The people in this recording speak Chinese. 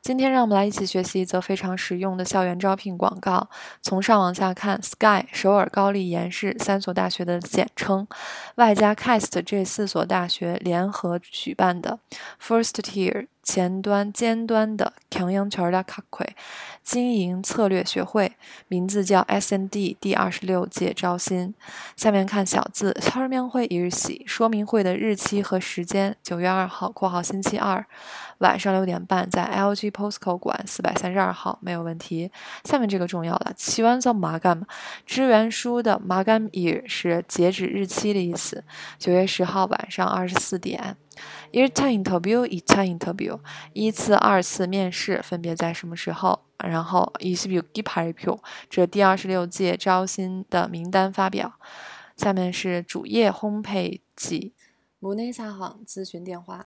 今天让我们来一起学习一则非常实用的校园招聘广告。从上往下看，Sky 首尔、高丽、延世三所大学的简称，外加 KAIST 这四所大学联合举办的 First Tier 前端尖端的경영철학학 회。 经营策略学会，名字叫 S&D 第二十六届招新。下面看小字，설명会日期，说明会的日期和时间，九月二号（括号星期二）晚上六点半，在 LG POSCO 馆四百三十二号，没有问题。下面这个重要了，期完서马감支援书的马감日是截止日期的意思，九月十号晚上二十四点。1차 interview, 2차 interview，一次、二次面试分别在什么时候？然后26기 발표，这第二十六届招新的名单发表。下面是主页 homepage 문의사항咨询电话。